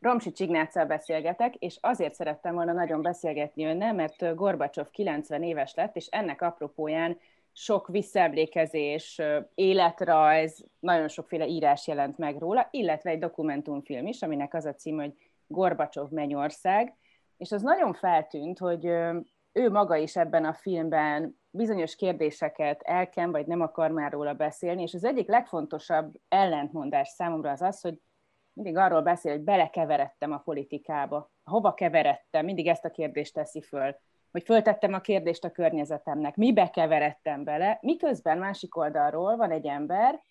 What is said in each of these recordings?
Romsi Csignáccal beszélgetek, és azért szerettem volna nagyon beszélgetni önnel, mert Gorbacsov 90 éves lett, és ennek apropóján sok visszaemlékezés, életrajz, nagyon sokféle írás jelent meg róla, illetve egy dokumentumfilm is, aminek az a cím, hogy Gorbacsov Mennyország, és az nagyon feltűnt, hogy ő maga is ebben a filmben bizonyos kérdéseket elken, vagy nem akar már róla beszélni, és az egyik legfontosabb ellentmondás számomra az az, hogy mindig arról beszél, hogy belekeveredtem a politikába. Hova keveredtem? Mindig ezt a kérdést teszi föl. Hogy föltettem a kérdést a környezetemnek, mibe keveredtem bele, miközben másik oldalról van egy ember,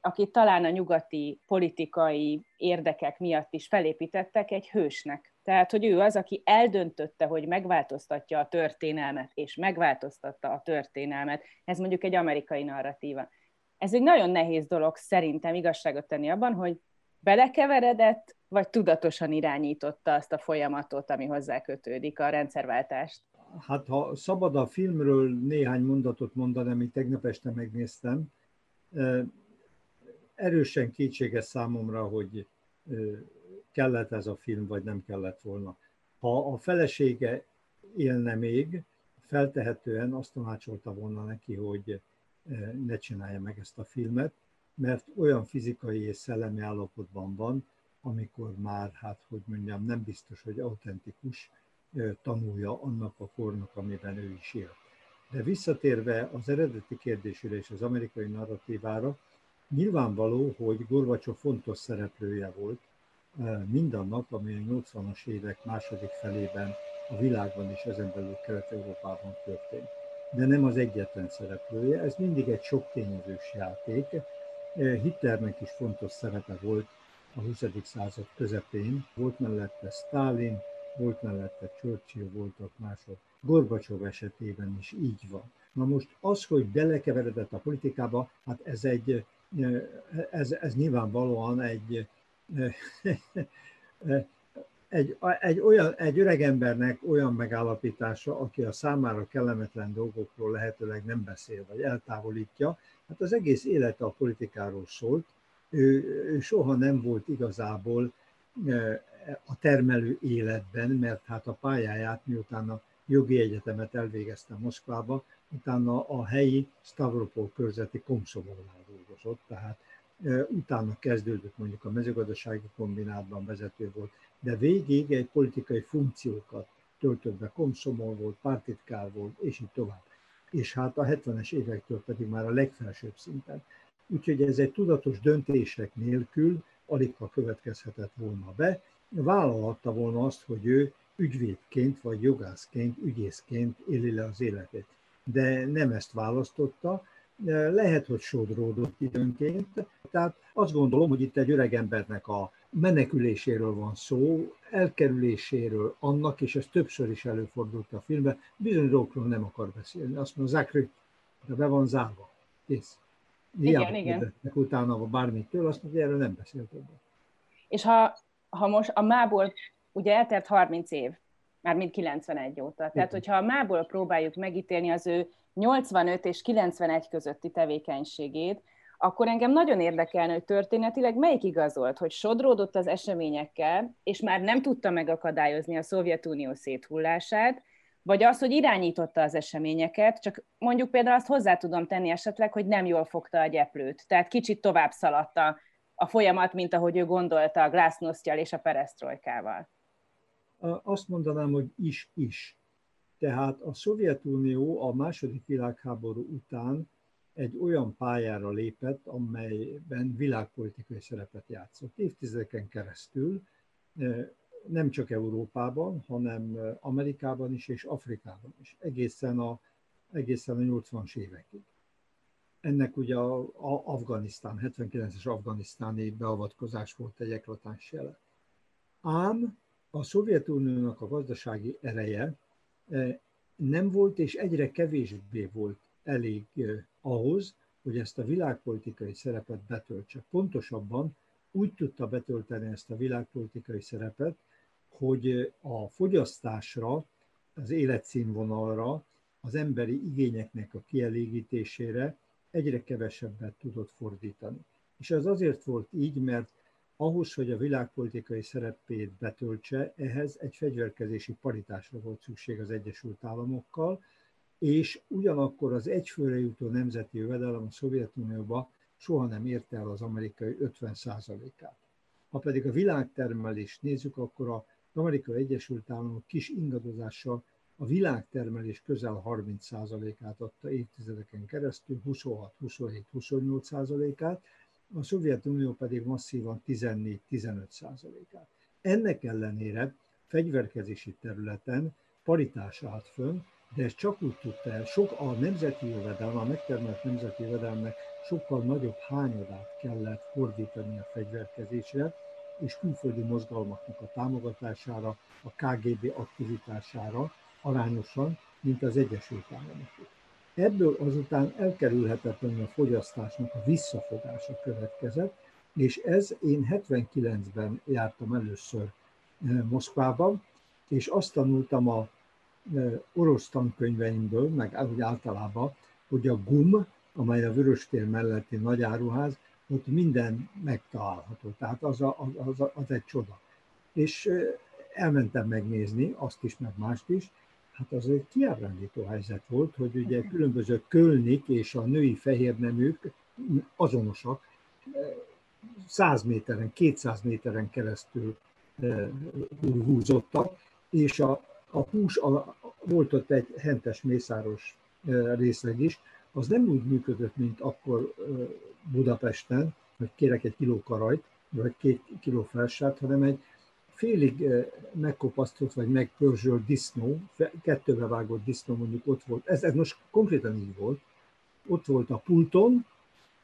akit talán a nyugati politikai érdekek miatt is felépítettek egy hősnek. Tehát, hogy ő az, aki eldöntötte, hogy megváltoztatja a történelmet, és megváltoztatta a történelmet. Ez mondjuk egy amerikai narratíva. Ez egy nagyon nehéz dolog szerintem igazságot tenni abban, hogy belekeveredett, vagy tudatosan irányította azt a folyamatot, ami hozzá kötődik, a rendszerváltást? Hát ha szabad a filmről néhány mondatot mondani, amit tegnap este megnéztem, erősen kétséges számomra, hogy kellett ez a film, vagy nem kellett volna. Ha a felesége élne még, feltehetően azt tanácsolta volna neki, hogy ne csinálja meg ezt a filmet, mert olyan fizikai és szellemi állapotban van, amikor már, hát hogy mondjam, nem biztos, hogy autentikus tanulja annak a kornak, amiben ő is él. De visszatérve az eredeti kérdésére és az amerikai narratívára, nyilvánvaló, hogy Gorbacsov fontos szereplője volt mindannak, ami a 80-as évek második felében a világban és ezen belül Kelet-Európában történt. De nem az egyetlen szereplője, ez mindig egy sok tényezős játék, Hitlernek is fontos szerepe volt a 20. század közepén. Volt mellette Stalin, volt mellette Churchill, voltak mások. Gorbacsov esetében is így van. Na most az, hogy belekeveredett a politikába, hát ez egy, ez, ez nyilvánvalóan egy, egy, egy, olyan, egy öreg embernek olyan megállapítása, aki a számára kellemetlen dolgokról lehetőleg nem beszél, vagy eltávolítja, hát az egész élete a politikáról szólt. Ő, ő soha nem volt igazából a termelő életben, mert hát a pályáját miután a jogi egyetemet elvégezte Moszkvába, utána a helyi Stavropol körzeti komszomolnál dolgozott, tehát utána kezdődött mondjuk a mezőgazdasági kombinátban vezető volt, de végig egy politikai funkciókat töltött be, komszomol volt, pártitkár volt, és így tovább és hát a 70-es évektől pedig már a legfelsőbb szinten. Úgyhogy ez egy tudatos döntések nélkül alig ha következhetett volna be, vállalhatta volna azt, hogy ő ügyvédként vagy jogászként, ügyészként éli le az életét. De nem ezt választotta, lehet, hogy sodródott időnként. Tehát azt gondolom, hogy itt egy öreg embernek a meneküléséről van szó, elkerüléséről annak, és ez többször is előfordult a filmben, bizony dolgokról nem akar beszélni. Azt mondja, Zachary, de be van zárva. Kész. Igen, igen. utána bármitől, azt mondja, erről nem beszélt többet. És ha, ha most a mából, ugye eltelt 30 év, már mind 91 óta. Tehát, hogyha a mából próbáljuk megítélni az ő 85 és 91 közötti tevékenységét, akkor engem nagyon érdekelne, hogy történetileg melyik igazolt, hogy sodródott az eseményekkel, és már nem tudta megakadályozni a Szovjetunió széthullását, vagy az, hogy irányította az eseményeket, csak mondjuk például azt hozzá tudom tenni esetleg, hogy nem jól fogta a gyeplőt, tehát kicsit tovább szaladta a folyamat, mint ahogy ő gondolta a glásznosztjal és a peresztrojkával. Azt mondanám, hogy is-is. Tehát a Szovjetunió a második világháború után egy olyan pályára lépett, amelyben világpolitikai szerepet játszott. Évtizedeken keresztül, nem csak Európában, hanem Amerikában is és Afrikában is, egészen a, egészen a 80-as évekig. Ennek ugye a, a Afganisztán, 79-es afganisztáni beavatkozás volt egy eklatáns jele. Ám a Szovjetuniónak a gazdasági ereje nem volt és egyre kevésbé volt elég ahhoz, hogy ezt a világpolitikai szerepet betöltse. Pontosabban úgy tudta betölteni ezt a világpolitikai szerepet, hogy a fogyasztásra, az életszínvonalra, az emberi igényeknek a kielégítésére egyre kevesebbet tudott fordítani. És ez azért volt így, mert ahhoz, hogy a világpolitikai szerepét betöltse, ehhez egy fegyverkezési paritásra volt szükség az Egyesült Államokkal, és ugyanakkor az egyfőre jutó nemzeti jövedelem a Szovjetunióban soha nem érte el az amerikai 50%-át. Ha pedig a világtermelést nézzük, akkor az Amerikai Egyesült Államok kis ingadozással a világtermelés közel 30%-át adta évtizedeken keresztül, 26, 27, 28%-át, a Szovjetunió pedig masszívan 14-15%-át. Ennek ellenére fegyverkezési területen paritás állt fönn, de ez csak úgy tudta el, sok a nemzeti jövedelme, a megtermelt nemzeti jövedelmnek sokkal nagyobb hányadát kellett fordítani a fegyverkezésre, és külföldi mozgalmaknak a támogatására, a KGB aktivitására arányosan, mint az Egyesült Államok. Ebből azután elkerülhetetlenül a fogyasztásnak a visszafogása következett, és ez én 79-ben jártam először eh, Moszkvában, és azt tanultam a orosz tankönyveimből, meg úgy általában, hogy a GUM, amely a Vöröstér melletti nagyáruház, ott minden megtalálható. Tehát az, a, az, a, az egy csoda. És elmentem megnézni azt is, meg mást is, hát az egy kiábrándító helyzet volt, hogy ugye különböző kölnik és a női fehérneműk azonosak, 100 méteren, 200 méteren keresztül húzottak, és a, a hús, a, volt ott egy hentes mészáros részleg is, az nem úgy működött, mint akkor Budapesten, hogy kérek egy kiló karajt, vagy két kiló felsárt, hanem egy félig megkopasztott vagy megpörzsölt disznó, kettőbe vágott disznó mondjuk ott volt, ez, ez most konkrétan így volt, ott volt a pulton,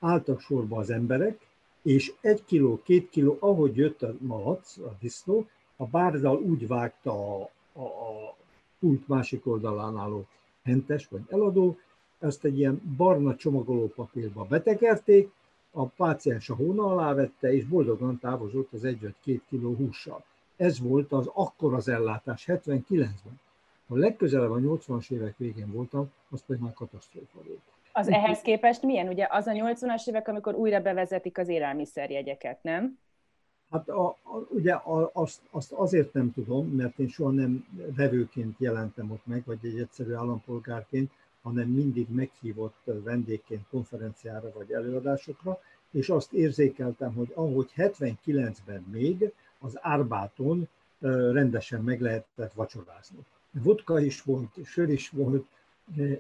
álltak sorba az emberek, és egy kiló, két kiló, ahogy jött a malac, a disznó, a bárdal úgy vágta a, a, a pult másik oldalán álló hentes vagy eladó, ezt egy ilyen barna csomagolópapírba betekerték, a páciens a hóna alá vette, és boldogan távozott az egy vagy két kiló hússal. Ez volt az akkor az ellátás 79-ben. A legközelebb a 80-as évek végén voltam, az pedig már katasztrófa volt. Az ehhez képest milyen? Ugye az a 80-as évek, amikor újra bevezetik az élelmiszerjegyeket, nem? Hát a, a, ugye a, azt, azt azért nem tudom, mert én soha nem vevőként jelentem ott meg, vagy egy egyszerű állampolgárként, hanem mindig meghívott vendégként konferenciára vagy előadásokra, és azt érzékeltem, hogy ahogy 79-ben még az Árbáton rendesen meg lehetett vacsorázni. Vodka is volt, sör is volt,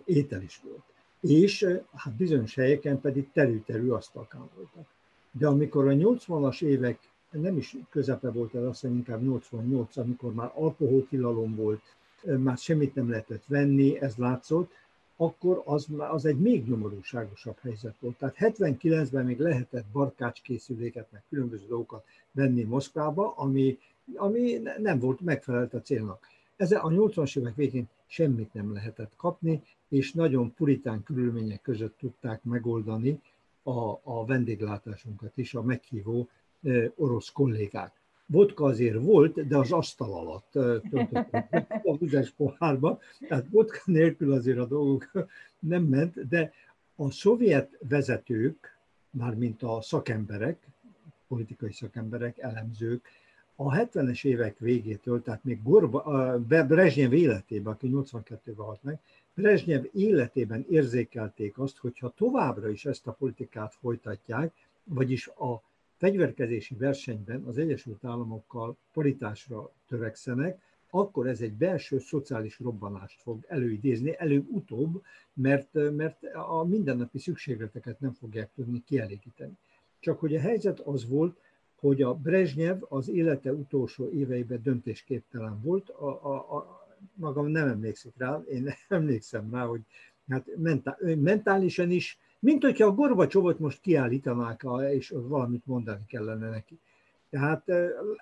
étel is volt. És hát bizonyos helyeken pedig terű-terű asztalkán voltak. De amikor a 80-as évek, nem is közepe volt ez, azt hiszem inkább 88, amikor már alkoholtilalom volt, már semmit nem lehetett venni, ez látszott, akkor az, az egy még nyomorúságosabb helyzet volt. Tehát 79-ben még lehetett barkácskészüléket, meg különböző dolgokat venni Moszkvába, ami, ami nem volt megfelelt a célnak. Ezzel a 80-as évek végén semmit nem lehetett kapni, és nagyon puritán körülmények között tudták megoldani a, a vendéglátásunkat is a meghívó orosz kollégák. Vodka azért volt, de az asztal alatt a vizes pohárba, tehát vodka nélkül azért a dolgok nem ment, de a szovjet vezetők, mármint a szakemberek, politikai szakemberek, elemzők, a 70-es évek végétől, tehát még Gorba, Brezsnyev életében, aki 82-ben halt meg, Brezsnyev életében érzékelték azt, hogyha továbbra is ezt a politikát folytatják, vagyis a fegyverkezési versenyben az Egyesült Államokkal paritásra törekszenek, akkor ez egy belső szociális robbanást fog előidézni, előbb-utóbb, mert, mert a mindennapi szükségleteket nem fogják tudni kielégíteni. Csak hogy a helyzet az volt, hogy a Brezsnyev az élete utolsó éveiben döntésképtelen volt, a, a, a, magam nem emlékszik rá, én emlékszem rá, hogy hát mentál, mentálisan is mint hogyha a Gorbacsovot most kiállítanák, és valamit mondani kellene neki. Tehát,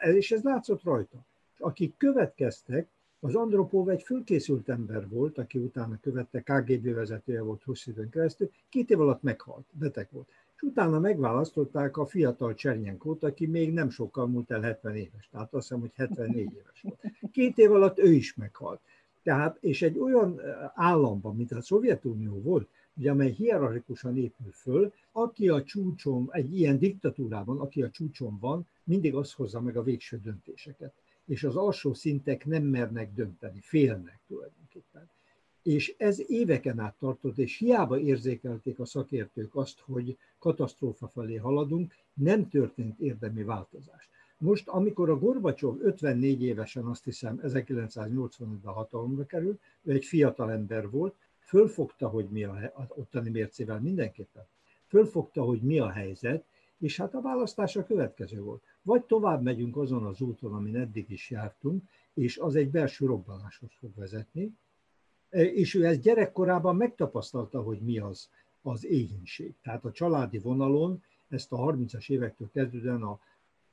és ez látszott rajta. Akik következtek, az Andropov egy fölkészült ember volt, aki utána követte, KGB vezetője volt hosszú időn keresztül, két év alatt meghalt, beteg volt. És utána megválasztották a fiatal Csernyenkót, aki még nem sokkal múlt el 70 éves, tehát azt hiszem, hogy 74 éves volt. Két év alatt ő is meghalt. Tehát, és egy olyan államban, mint a Szovjetunió volt, ugye, amely hierarchikusan épül föl, aki a csúcson, egy ilyen diktatúrában, aki a csúcson van, mindig az hozza meg a végső döntéseket. És az alsó szintek nem mernek dönteni, félnek tulajdonképpen. És ez éveken át tartott, és hiába érzékelték a szakértők azt, hogy katasztrófa felé haladunk, nem történt érdemi változás. Most, amikor a Gorbacsov 54 évesen, azt hiszem 1985-ben hatalomra került, ő egy fiatal ember volt, fölfogta, hogy mi a, a ottani mércével mindenképpen, fölfogta, hogy mi a helyzet, és hát a választás a következő volt. Vagy tovább megyünk azon az úton, amin eddig is jártunk, és az egy belső robbanáshoz fog vezetni, és ő ezt gyerekkorában megtapasztalta, hogy mi az az éhínség. Tehát a családi vonalon ezt a 30-as évektől kezdődően a,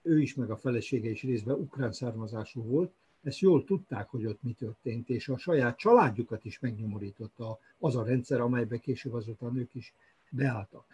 ő is, meg a felesége is részben ukrán származású volt, ezt jól tudták, hogy ott mi történt, és a saját családjukat is megnyomorította az a rendszer, amelybe később azután ők is beálltak.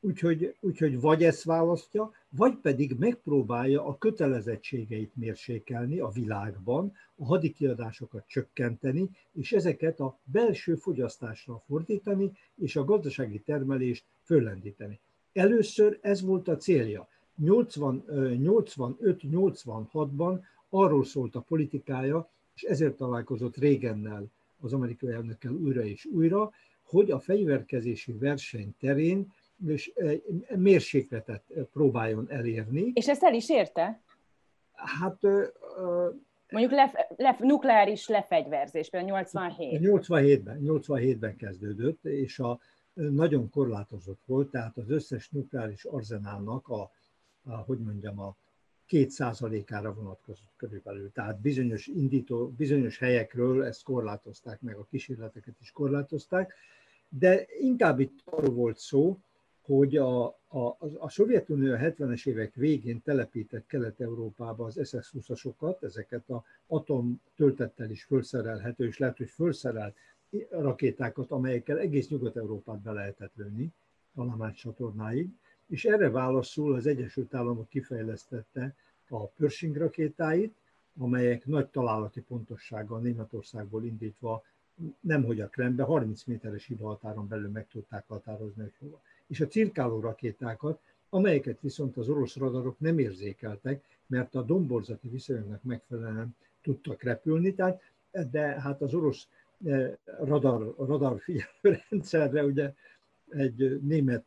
Úgyhogy, úgyhogy vagy ezt választja, vagy pedig megpróbálja a kötelezettségeit mérsékelni a világban, a hadikiadásokat csökkenteni, és ezeket a belső fogyasztásra fordítani, és a gazdasági termelést föllendíteni. Először ez volt a célja. 85-86-ban arról szólt a politikája, és ezért találkozott Régennel, az amerikai elnökkel újra és újra, hogy a fegyverkezési verseny terén és mérsékletet próbáljon elérni. És ezt el is érte? Hát... Mondjuk le, le, nukleáris lefegyverzés, például 87. 87-ben, 87-ben kezdődött, és a, nagyon korlátozott volt, tehát az összes nukleáris arzenálnak a, a hogy mondjam, a két százalékára vonatkozott körülbelül. Tehát bizonyos indító, bizonyos helyekről ezt korlátozták meg, a kísérleteket is korlátozták, de inkább itt arról volt szó, hogy a, a, a Szovjetunió 70-es évek végén telepített Kelet-Európába az SS-20-asokat, ezeket a atom töltettel is felszerelhető, és lehet, hogy felszerelt rakétákat, amelyekkel egész Nyugat-Európát be lehetett lőni, Talamás csatornáig, és erre válaszul az Egyesült Államok kifejlesztette a Pershing rakétáit, amelyek nagy találati pontossággal Németországból indítva nemhogy a Krembe, 30 méteres hibahatáron belül meg tudták határozni, hogy hova. És a cirkáló rakétákat, amelyeket viszont az orosz radarok nem érzékeltek, mert a domborzati viszonyoknak megfelelően tudtak repülni, tehát, de hát az orosz eh, radar, radar figyelőrendszerre ugye egy német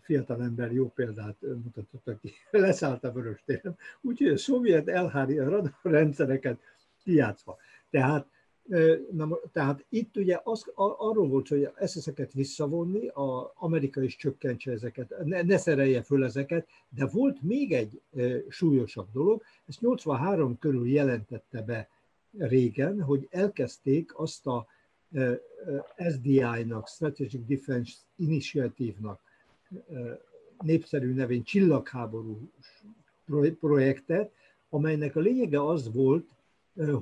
fiatalember jó példát mutatott, aki leszállt a vörös téren, úgyhogy a szovjet elhári a radarrendszereket kijátszva. Tehát Na, tehát itt ugye az, arról volt, hogy eszeszeket visszavonni, az Amerika is csökkentse ezeket, ne, ne szerelje föl ezeket, de volt még egy súlyosabb dolog, ezt 83 körül jelentette be régen, hogy elkezdték azt a SDI-nak, Strategic Defense Initiative-nak népszerű nevén csillagháború projektet, amelynek a lényege az volt,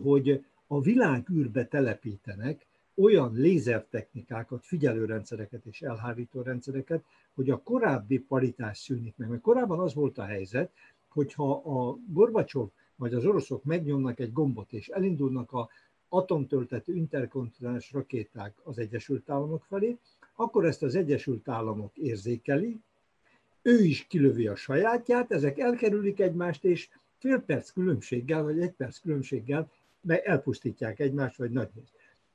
hogy a világűrbe telepítenek olyan lézertechnikákat, figyelőrendszereket és elhárító rendszereket, hogy a korábbi paritás szűnik meg. Mert korábban az volt a helyzet, hogyha a Gorbacsov vagy az oroszok megnyomnak egy gombot, és elindulnak a atomtöltető interkontinens rakéták az Egyesült Államok felé, akkor ezt az Egyesült Államok érzékeli, ő is kilövi a sajátját, ezek elkerülik egymást, és fél perc különbséggel, vagy egy perc különbséggel meg elpusztítják egymást, vagy nagy.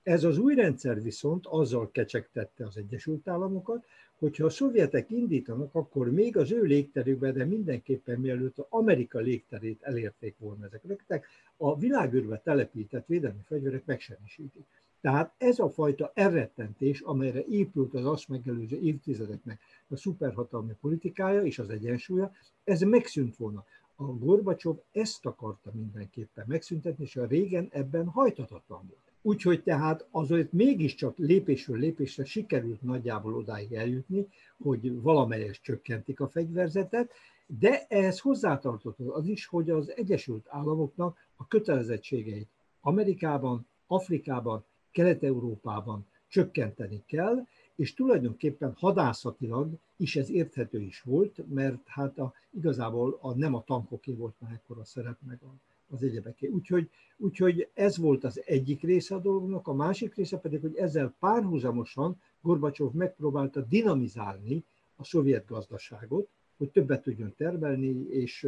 Ez az új rendszer viszont azzal kecsegtette az Egyesült Államokat, hogyha a szovjetek indítanak, akkor még az ő légterükben, de mindenképpen mielőtt az Amerika légterét elérték volna ezek a világűrbe telepített védelmi fegyverek megsemmisítik. Tehát ez a fajta elrettentés, amelyre épült az azt megelőző évtizedeknek a szuperhatalmi politikája és az egyensúlya, ez megszűnt volna a Gorbacsov ezt akarta mindenképpen megszüntetni, és a régen ebben hajtatatlan volt. Úgyhogy tehát azért mégiscsak lépésről lépésre sikerült nagyjából odáig eljutni, hogy valamelyes csökkentik a fegyverzetet, de ehhez hozzátartott az is, hogy az Egyesült Államoknak a kötelezettségeit Amerikában, Afrikában, Kelet-Európában csökkenteni kell, és tulajdonképpen hadászatilag is ez érthető is volt, mert hát a, igazából a, nem a tankoké volt már ekkora szerep, meg a, az egyebeké. Úgyhogy, úgyhogy ez volt az egyik része a dolognak, a másik része pedig, hogy ezzel párhuzamosan Gorbacsov megpróbálta dinamizálni a szovjet gazdaságot, hogy többet tudjon termelni, és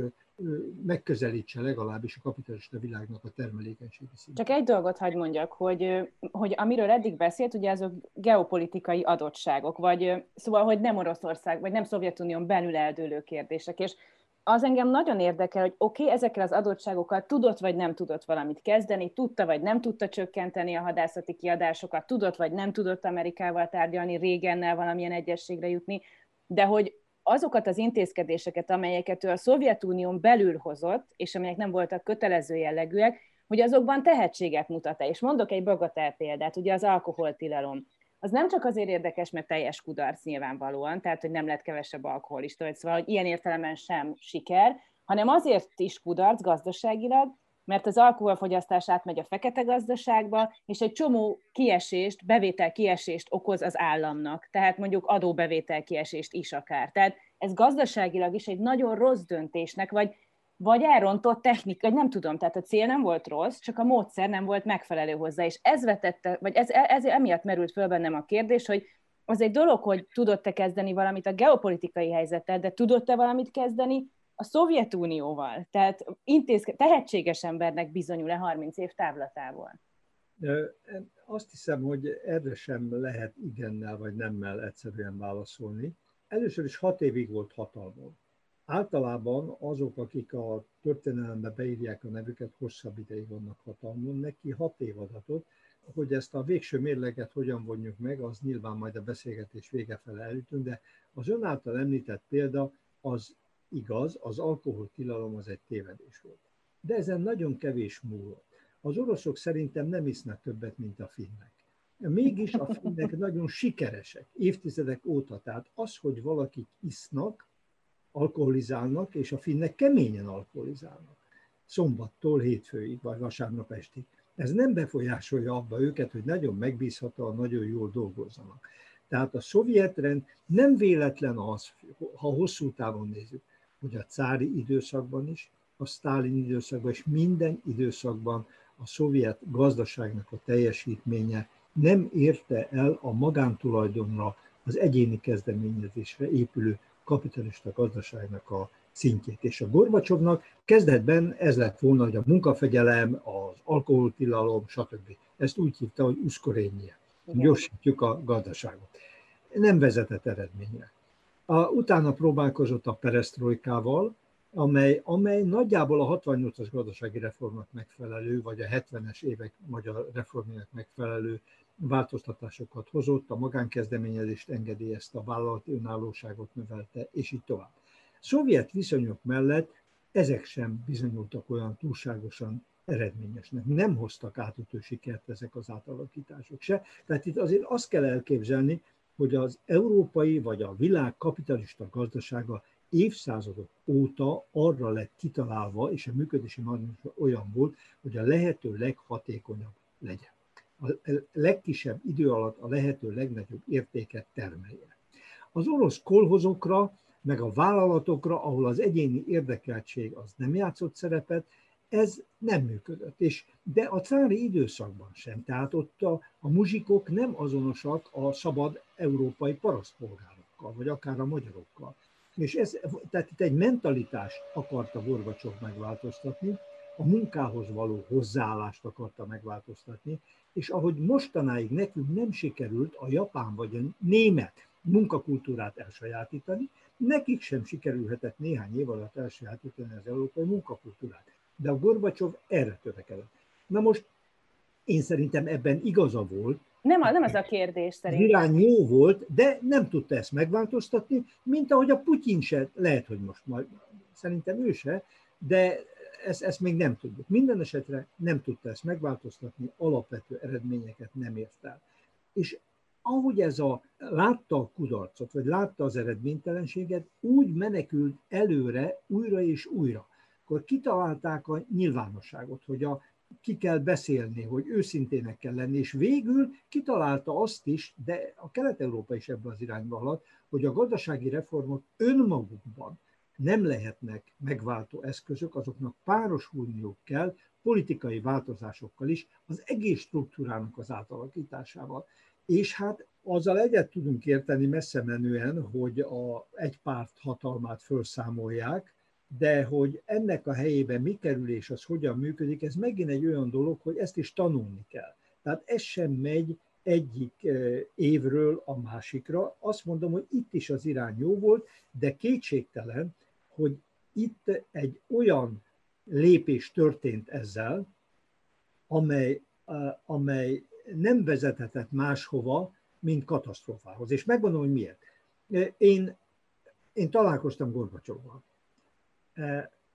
megközelítse legalábbis a kapitalista világnak a termelékenységi szintjét. Csak egy dolgot hagy mondjak, hogy, hogy amiről eddig beszélt, ugye azok geopolitikai adottságok, vagy szóval, hogy nem Oroszország, vagy nem Szovjetunión belül eldőlő kérdések, és az engem nagyon érdekel, hogy oké, okay, ezekkel az adottságokkal tudott vagy nem tudott valamit kezdeni, tudta vagy nem tudta csökkenteni a hadászati kiadásokat, tudott vagy nem tudott Amerikával tárgyalni, régennel valamilyen egyességre jutni, de hogy azokat az intézkedéseket, amelyeket ő a Szovjetunión belül hozott, és amelyek nem voltak kötelező jellegűek, hogy azokban tehetséget mutat-e. És mondok egy bagatel példát, ugye az alkoholtilalom. Az nem csak azért érdekes, mert teljes kudarc nyilvánvalóan, tehát hogy nem lett kevesebb alkoholista, vagy szóval, hogy ilyen értelemben sem siker, hanem azért is kudarc gazdaságilag, mert az alkoholfogyasztás átmegy a fekete gazdaságba, és egy csomó kiesést, bevétel kiesést okoz az államnak, tehát mondjuk adóbevétel kiesést is akár. Tehát ez gazdaságilag is egy nagyon rossz döntésnek, vagy, vagy elrontott technika, vagy nem tudom, tehát a cél nem volt rossz, csak a módszer nem volt megfelelő hozzá, és ez vetette, vagy ez, ez emiatt merült föl bennem a kérdés, hogy az egy dolog, hogy tudott-e kezdeni valamit a geopolitikai helyzettel, de tudott-e valamit kezdeni a Szovjetunióval, tehát intézke, tehetséges embernek bizonyul-e 30 év távlatából? Azt hiszem, hogy erre sem lehet igennel vagy nemmel egyszerűen válaszolni. Először is hat évig volt hatalmon. Általában azok, akik a történelembe beírják a nevüket, hosszabb ideig vannak hatalmon, neki hat év adatot, hogy ezt a végső mérleget hogyan vonjuk meg, az nyilván majd a beszélgetés vége fele elütünk, de az ön által említett példa az igaz, az alkoholtilalom az egy tévedés volt. De ezen nagyon kevés múlott. Az oroszok szerintem nem isznak többet, mint a finnek. Mégis a finnek nagyon sikeresek, évtizedek óta. Tehát az, hogy valakik isznak, alkoholizálnak, és a finnek keményen alkoholizálnak. Szombattól hétfőig, vagy vasárnap estig. Ez nem befolyásolja abba őket, hogy nagyon megbízhatóan, nagyon jól dolgozzanak. Tehát a szovjet rend nem véletlen az, ha hosszú távon nézzük, hogy a cári időszakban is, a sztálin időszakban és minden időszakban a szovjet gazdaságnak a teljesítménye nem érte el a magántulajdonra, az egyéni kezdeményezésre épülő kapitalista gazdaságnak a szintjét. És a Gorbacsovnak kezdetben ez lett volna, hogy a munkafegyelem, az alkoholtilalom, stb. Ezt úgy hívta, hogy uszkorényje. Gyorsítjuk a gazdaságot. Nem vezetett eredményre. A, utána próbálkozott a perestroikával, amely, amely nagyjából a 68-as gazdasági reformnak megfelelő, vagy a 70-es évek magyar reformjának megfelelő változtatásokat hozott, a magánkezdeményezést engedélyezte, a vállalati önállóságot növelte, és így tovább. Szovjet viszonyok mellett ezek sem bizonyultak olyan túlságosan eredményesnek. Nem hoztak átütő sikert ezek az átalakítások se. Tehát itt azért azt kell elképzelni, hogy az európai vagy a világ kapitalista gazdasága évszázadok óta arra lett kitalálva, és a működési margin olyan volt, hogy a lehető leghatékonyabb legyen. A legkisebb idő alatt a lehető legnagyobb értéket termelje. Az orosz kolhozokra, meg a vállalatokra, ahol az egyéni érdekeltség az nem játszott szerepet, ez nem működött. És, de a cári időszakban sem. Tehát ott a, a muzsikok nem azonosak a szabad európai parasztpolgárokkal, vagy akár a magyarokkal. És ez, tehát itt egy mentalitást akarta Gorbacsov megváltoztatni, a munkához való hozzáállást akarta megváltoztatni, és ahogy mostanáig nekünk nem sikerült a japán vagy a német munkakultúrát elsajátítani, nekik sem sikerülhetett néhány év alatt elsajátítani az európai munkakultúrát de a Gorbacsov erre törekedett. Na most én szerintem ebben igaza volt. Nem, nem ez a kérdés szerintem. Irány jó volt, de nem tudta ezt megváltoztatni, mint ahogy a Putyin se, lehet, hogy most majd, szerintem ő se, de ezt, ezt még nem tudjuk. Minden esetre nem tudta ezt megváltoztatni, alapvető eredményeket nem ért el. És ahogy ez a látta a kudarcot, vagy látta az eredménytelenséget, úgy menekült előre újra és újra akkor kitalálták a nyilvánosságot, hogy a, ki kell beszélni, hogy őszintének kell lenni, és végül kitalálta azt is, de a Kelet-Európa is ebben az irányba halad, hogy a gazdasági reformok önmagukban nem lehetnek megváltó eszközök, azoknak párosulniuk kell politikai változásokkal is, az egész struktúrának az átalakításával. És hát azzal egyet tudunk érteni messze menően, hogy a egy párt hatalmát felszámolják, de hogy ennek a helyében mi kerül és az hogyan működik, ez megint egy olyan dolog, hogy ezt is tanulni kell. Tehát ez sem megy egyik évről a másikra. Azt mondom, hogy itt is az irány jó volt, de kétségtelen, hogy itt egy olyan lépés történt ezzel, amely, amely nem vezethetett máshova, mint katasztrófához. És megmondom, hogy miért. Én, én találkoztam Gorbacsovval.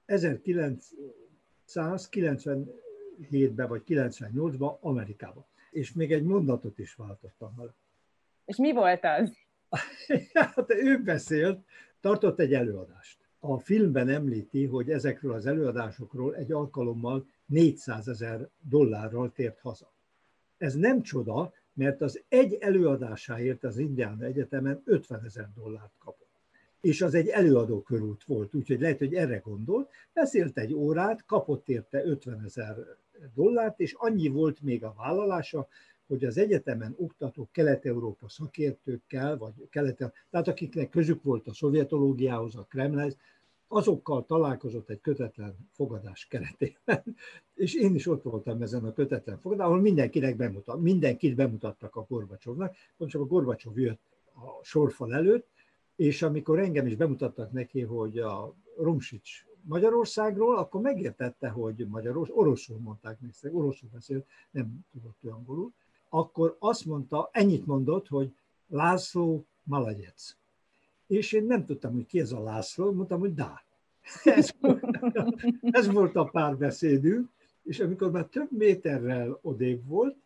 1997-ben vagy 98-ban Amerikában. És még egy mondatot is váltottam vele. És mi volt az? hát ő beszélt, tartott egy előadást. A filmben említi, hogy ezekről az előadásokról egy alkalommal 400 ezer dollárral tért haza. Ez nem csoda, mert az egy előadásáért az Indián Egyetemen 50 ezer dollárt kapott. És az egy előadó körút volt, úgyhogy lehet, hogy erre gondolt. Beszélt egy órát, kapott érte 50 ezer dollárt, és annyi volt még a vállalása, hogy az egyetemen oktató kelet-európa szakértőkkel, vagy kelet tehát akiknek közük volt a szovjetológiához, a Kremlhez, azokkal találkozott egy kötetlen fogadás keretében, és én is ott voltam ezen a kötetlen fogadás, ahol mindenkinek bemutat, mindenkit bemutattak a Gorbacsovnak, csak a Gorbacsov jött a sorfal előtt, és amikor engem is bemutattak neki, hogy a Romsics Magyarországról, akkor megértette, hogy magyaros, oroszul mondták meg, oroszul beszélt, nem tudott angolul, akkor azt mondta, ennyit mondott, hogy László Malagyec. És én nem tudtam, hogy ki ez a László, mondtam, hogy dá. Ez, ez volt a párbeszédünk, és amikor már több méterrel odébb volt,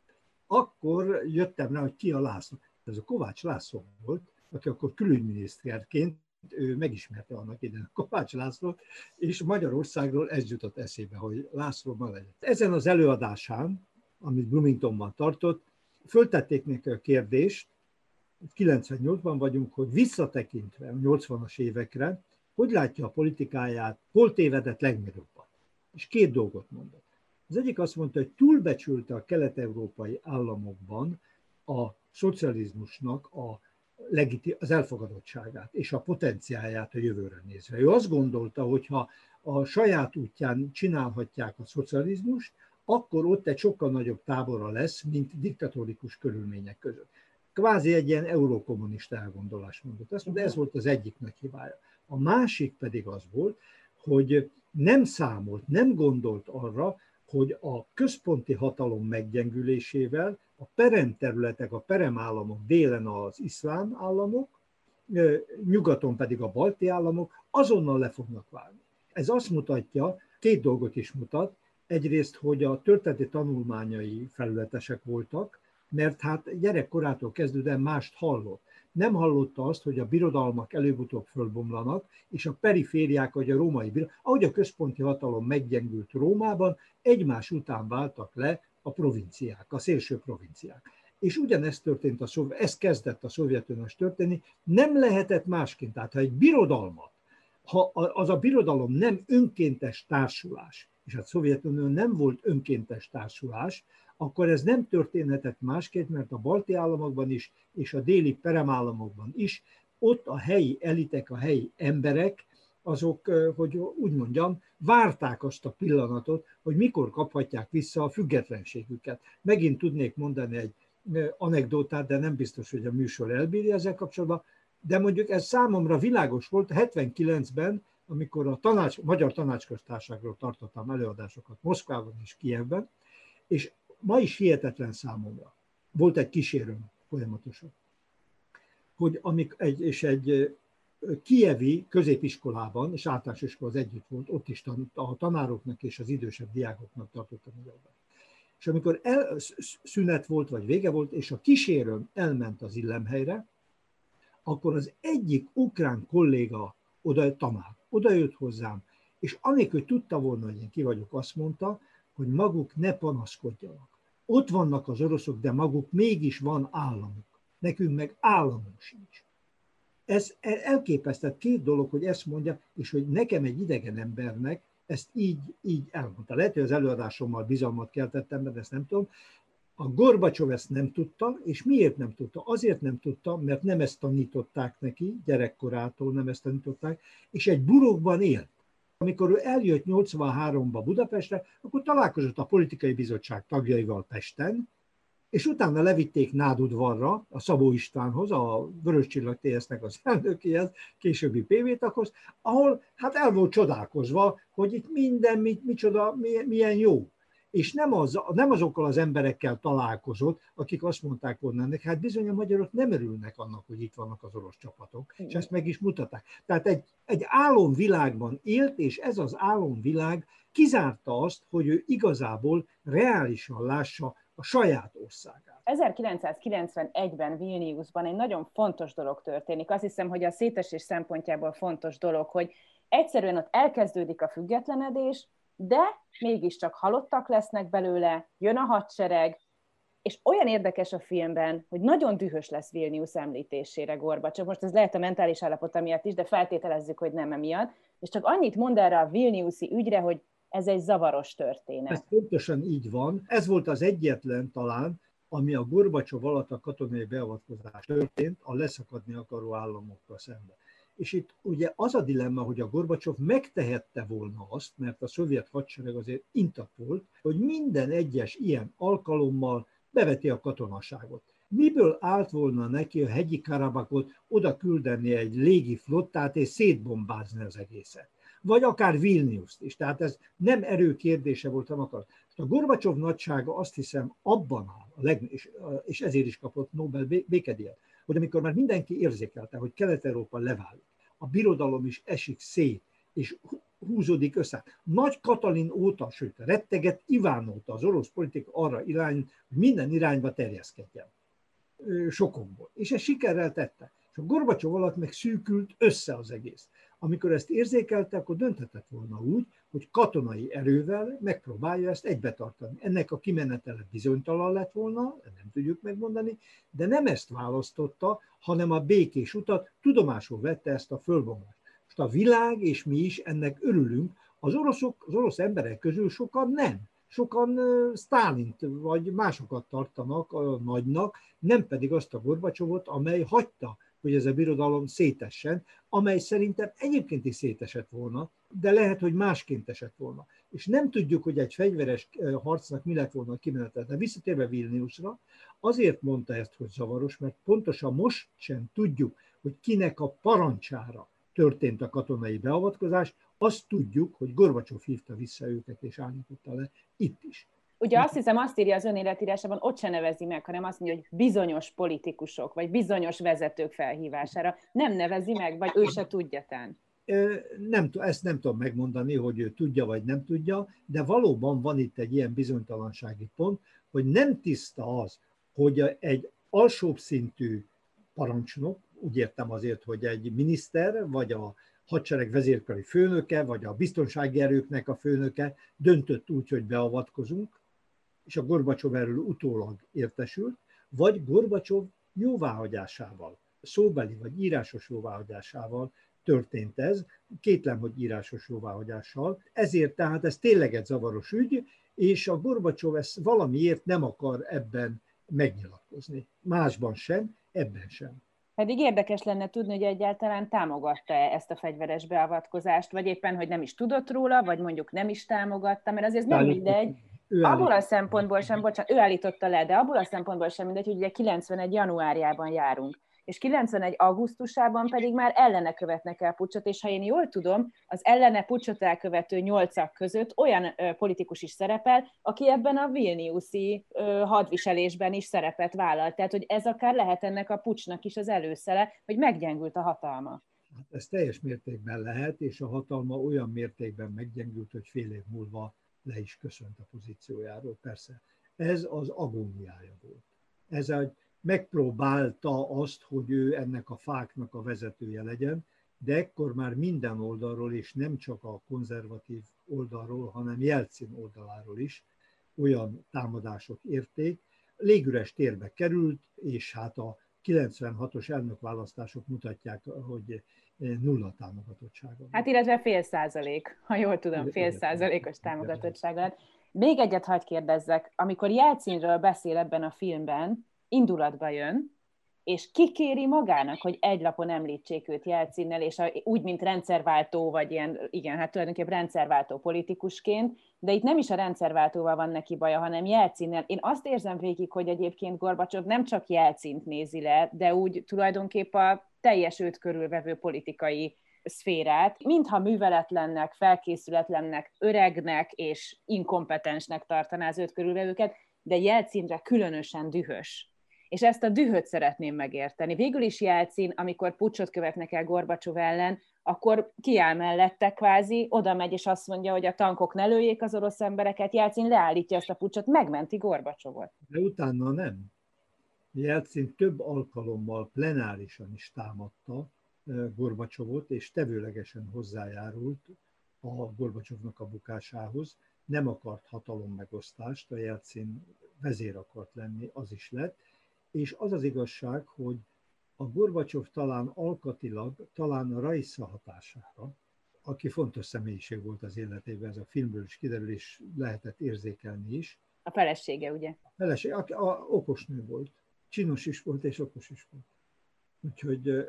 akkor jöttem rá, hogy ki a László. Ez a Kovács László volt, aki akkor külügyminiszterként ő megismerte annak ide Kovács Lászlót, és Magyarországról ez jutott eszébe, hogy László ma legyen. Ezen az előadásán, amit Bloomingtonban tartott, föltették neki a kérdést, 98-ban vagyunk, hogy visszatekintve a 80-as évekre, hogy látja a politikáját, hol tévedett legnagyobbat. És két dolgot mondott. Az egyik azt mondta, hogy túlbecsülte a kelet-európai államokban a szocializmusnak a legiti- az elfogadottságát és a potenciáját a jövőre nézve. Ő azt gondolta, hogy ha a saját útján csinálhatják a szocializmust, akkor ott egy sokkal nagyobb tábora lesz, mint diktatórikus körülmények között. Kvázi egy ilyen eurokommunista elgondolás mondott. Ezt mondta, ez volt az egyik nagy hibája. A másik pedig az volt, hogy nem számolt, nem gondolt arra, hogy a központi hatalom meggyengülésével a peremterületek, a peremállamok, délen az iszlám államok, nyugaton pedig a balti államok azonnal le fognak válni. Ez azt mutatja, két dolgot is mutat, egyrészt, hogy a történeti tanulmányai felületesek voltak, mert hát gyerekkorától kezdődően mást hallott. Nem hallotta azt, hogy a birodalmak előbb-utóbb fölbomlanak, és a perifériák, vagy a római birodalmak, ahogy a központi hatalom meggyengült Rómában, egymás után váltak le a provinciák, a szélső provinciák. És ugyanezt történt, a szov... ez kezdett a Szovjetuniós történni, nem lehetett másként. Tehát ha egy birodalmat, ha az a birodalom nem önkéntes társulás, és a Szovjetunió nem volt önkéntes társulás, akkor ez nem történhetett másként, mert a balti államokban is, és a déli peremállamokban is, ott a helyi elitek, a helyi emberek, azok, hogy úgy mondjam, várták azt a pillanatot, hogy mikor kaphatják vissza a függetlenségüket. Megint tudnék mondani egy anekdotát, de nem biztos, hogy a műsor elbírja ezzel kapcsolatban, de mondjuk ez számomra világos volt 79-ben, amikor a tanács, Magyar Tanácsköztárságról tartottam előadásokat Moszkvában és Kievben, és ma is hihetetlen számomra. Volt egy kísérőm folyamatosan, hogy amik egy, és egy kievi középiskolában, és általános iskola az együtt volt, ott is tanult, a tanároknak és az idősebb diákoknak tartottam előadást. És amikor el, szünet volt, vagy vége volt, és a kísérőm elment az illemhelyre, akkor az egyik ukrán kolléga, oda tanár, oda jött hozzám, és anélkül, hogy tudta volna, hogy én ki vagyok, azt mondta, hogy maguk ne panaszkodjanak. Ott vannak az oroszok, de maguk mégis van államuk. Nekünk meg államunk sincs. Ez elképesztett két dolog, hogy ezt mondja, és hogy nekem egy idegen embernek ezt így, így elmondta. Lehet, hogy az előadásommal bizalmat keltettem, de ezt nem tudom, A Gorbacsov ezt nem tudta, és miért nem tudta? Azért nem tudta, mert nem ezt tanították neki, gyerekkorától nem ezt tanították, és egy burokban élt. Amikor ő eljött 83-ba Budapestre, akkor találkozott a politikai bizottság tagjaival Pesten, és utána levitték Nádudvarra, a Szabó Istvánhoz, a Vörös Csillag TSZ-nek az elnökéhez, későbbi pv takhoz ahol hát el volt csodálkozva, hogy itt minden, mit, micsoda, milyen jó. És nem, az, nem azokkal az emberekkel találkozott, akik azt mondták volna ennek, hát bizony a magyarok nem örülnek annak, hogy itt vannak az orosz csapatok, és ezt meg is mutatták. Tehát egy, egy álomvilágban élt, és ez az álomvilág kizárta azt, hogy ő igazából reálisan lássa a saját országát. 1991-ben Vilniusban egy nagyon fontos dolog történik. Azt hiszem, hogy a szétesés szempontjából fontos dolog, hogy egyszerűen ott elkezdődik a függetlenedés, de mégiscsak halottak lesznek belőle, jön a hadsereg, és olyan érdekes a filmben, hogy nagyon dühös lesz Vilnius említésére Gorbacsov. Most ez lehet a mentális állapota miatt is, de feltételezzük, hogy nem emiatt. És csak annyit mond erre a Vilniuszi ügyre, hogy ez egy zavaros történet. Ez pontosan így van. Ez volt az egyetlen talán, ami a Gorbacsov alatt a katonai beavatkozás történt a leszakadni akaró államokkal szemben. És itt ugye az a dilemma, hogy a Gorbacsov megtehette volna azt, mert a szovjet hadsereg azért intakt volt, hogy minden egyes ilyen alkalommal beveti a katonaságot. Miből állt volna neki a hegyi Karabakot oda küldeni egy légi flottát és szétbombázni az egészet? Vagy akár Vilnius is. Tehát ez nem erő kérdése volt, hanem akar. A Gorbacsov nagysága azt hiszem abban áll, a leg, és, és ezért is kapott Nobel békedíjat, hogy amikor már mindenki érzékelte, hogy Kelet-Európa leválik, a birodalom is esik szét, és húzódik össze. Nagy Katalin óta, sőt, retteget Iván óta az orosz politika arra irány, hogy minden irányba terjeszkedjen. Sokokból. És ez sikerrel tette. És a Gorbacsov alatt meg szűkült össze az egész. Amikor ezt érzékelte, akkor dönthetett volna úgy, hogy katonai erővel megpróbálja ezt egybetartani. Ennek a kimenetele bizonytalan lett volna, nem tudjuk megmondani, de nem ezt választotta, hanem a békés utat, tudomásul vette ezt a fölbomlást. Most a világ és mi is ennek örülünk, az oroszok, az orosz emberek közül sokan nem. Sokan Stálint vagy másokat tartanak a nagynak, nem pedig azt a Gorbacsovot, amely hagyta hogy ez a birodalom szétessen, amely szerintem egyébként is szétesett volna, de lehet, hogy másként esett volna. És nem tudjuk, hogy egy fegyveres harcnak mi lett volna a kimenetel. De visszatérve Vilniusra, azért mondta ezt, hogy zavaros, mert pontosan most sem tudjuk, hogy kinek a parancsára történt a katonai beavatkozás, azt tudjuk, hogy Gorbacsov hívta vissza őket és állította le itt is. Ugye azt hiszem, azt írja az önéletírásában, ott se nevezi meg, hanem azt mondja, hogy bizonyos politikusok, vagy bizonyos vezetők felhívására. Nem nevezi meg, vagy ő se tudja tán. Nem, ezt nem tudom megmondani, hogy ő tudja vagy nem tudja, de valóban van itt egy ilyen bizonytalansági pont, hogy nem tiszta az, hogy egy alsóbb szintű parancsnok, úgy értem azért, hogy egy miniszter, vagy a hadsereg vezérkari főnöke, vagy a biztonsági erőknek a főnöke döntött úgy, hogy beavatkozunk, és a Gorbacsov erről utólag értesült, vagy Gorbacsov jóváhagyásával, szóbeli vagy írásos jóváhagyásával történt ez, kétlem, hogy írásos jóváhagyással. Ezért tehát ez tényleg egy zavaros ügy, és a Gorbacsov ezt valamiért nem akar ebben megnyilatkozni. Másban sem, ebben sem. Pedig érdekes lenne tudni, hogy egyáltalán támogatta-e ezt a fegyveres beavatkozást, vagy éppen, hogy nem is tudott róla, vagy mondjuk nem is támogatta, mert azért nem mindegy, ő abból a szempontból sem, bocsánat, ő állította le, de abból a szempontból sem mindegy, hogy ugye 91 januárjában járunk, és 91 augusztusában pedig már ellene követnek el pucsot, és ha én jól tudom, az ellene pucsot elkövető nyolcak között olyan ö, politikus is szerepel, aki ebben a Vilniuszi ö, hadviselésben is szerepet vállalt. Tehát, hogy ez akár lehet ennek a pucsnak is az előszele, hogy meggyengült a hatalma. Hát ez teljes mértékben lehet, és a hatalma olyan mértékben meggyengült, hogy fél év múlva le is köszönt a pozíciójáról, persze. Ez az agóniája volt. Ez egy, megpróbálta azt, hogy ő ennek a fáknak a vezetője legyen, de ekkor már minden oldalról, és nem csak a konzervatív oldalról, hanem Jelcin oldaláról is olyan támadások érték. Légüres térbe került, és hát a 96-os elnökválasztások mutatják, hogy nulla támogatottsága. Hát illetve fél százalék, ha jól tudom, fél százalékos támogatottsága lett. Még egyet hagy kérdezzek, amikor Jelcinről beszél ebben a filmben, indulatba jön, és kikéri magának, hogy egy lapon említsék őt Jelcinnel, és a, úgy, mint rendszerváltó, vagy ilyen, igen, hát tulajdonképpen rendszerváltó politikusként, de itt nem is a rendszerváltóval van neki baja, hanem Jelcinnel. Én azt érzem végig, hogy egyébként Gorbacsov nem csak Jelcint nézi le, de úgy tulajdonképp a teljes őt körülvevő politikai szférát, mintha műveletlennek, felkészületlennek, öregnek és inkompetensnek tartaná az őt körülvevőket, de Jelcinre különösen dühös és ezt a dühöt szeretném megérteni. Végül is Jelcin, amikor pucsot követnek el Gorbacsov ellen, akkor kiáll mellette kvázi, oda megy és azt mondja, hogy a tankok ne lőjék az orosz embereket, Jelcin leállítja ezt a pucsot, megmenti Gorbacsovot. De utána nem. Jelcin több alkalommal plenárisan is támadta Gorbacsovot, és tevőlegesen hozzájárult a Gorbacsovnak a bukásához. Nem akart hatalommegosztást, a Jelcin vezér akart lenni, az is lett, és az az igazság, hogy a Gorbacsov talán alkatilag, talán a Raissa hatására, aki fontos személyiség volt az életében, ez a filmből is kiderül, és lehetett érzékelni is. A felesége, ugye? A felesége, a, a, okos nő volt. Csinos is volt, és okos is volt. Úgyhogy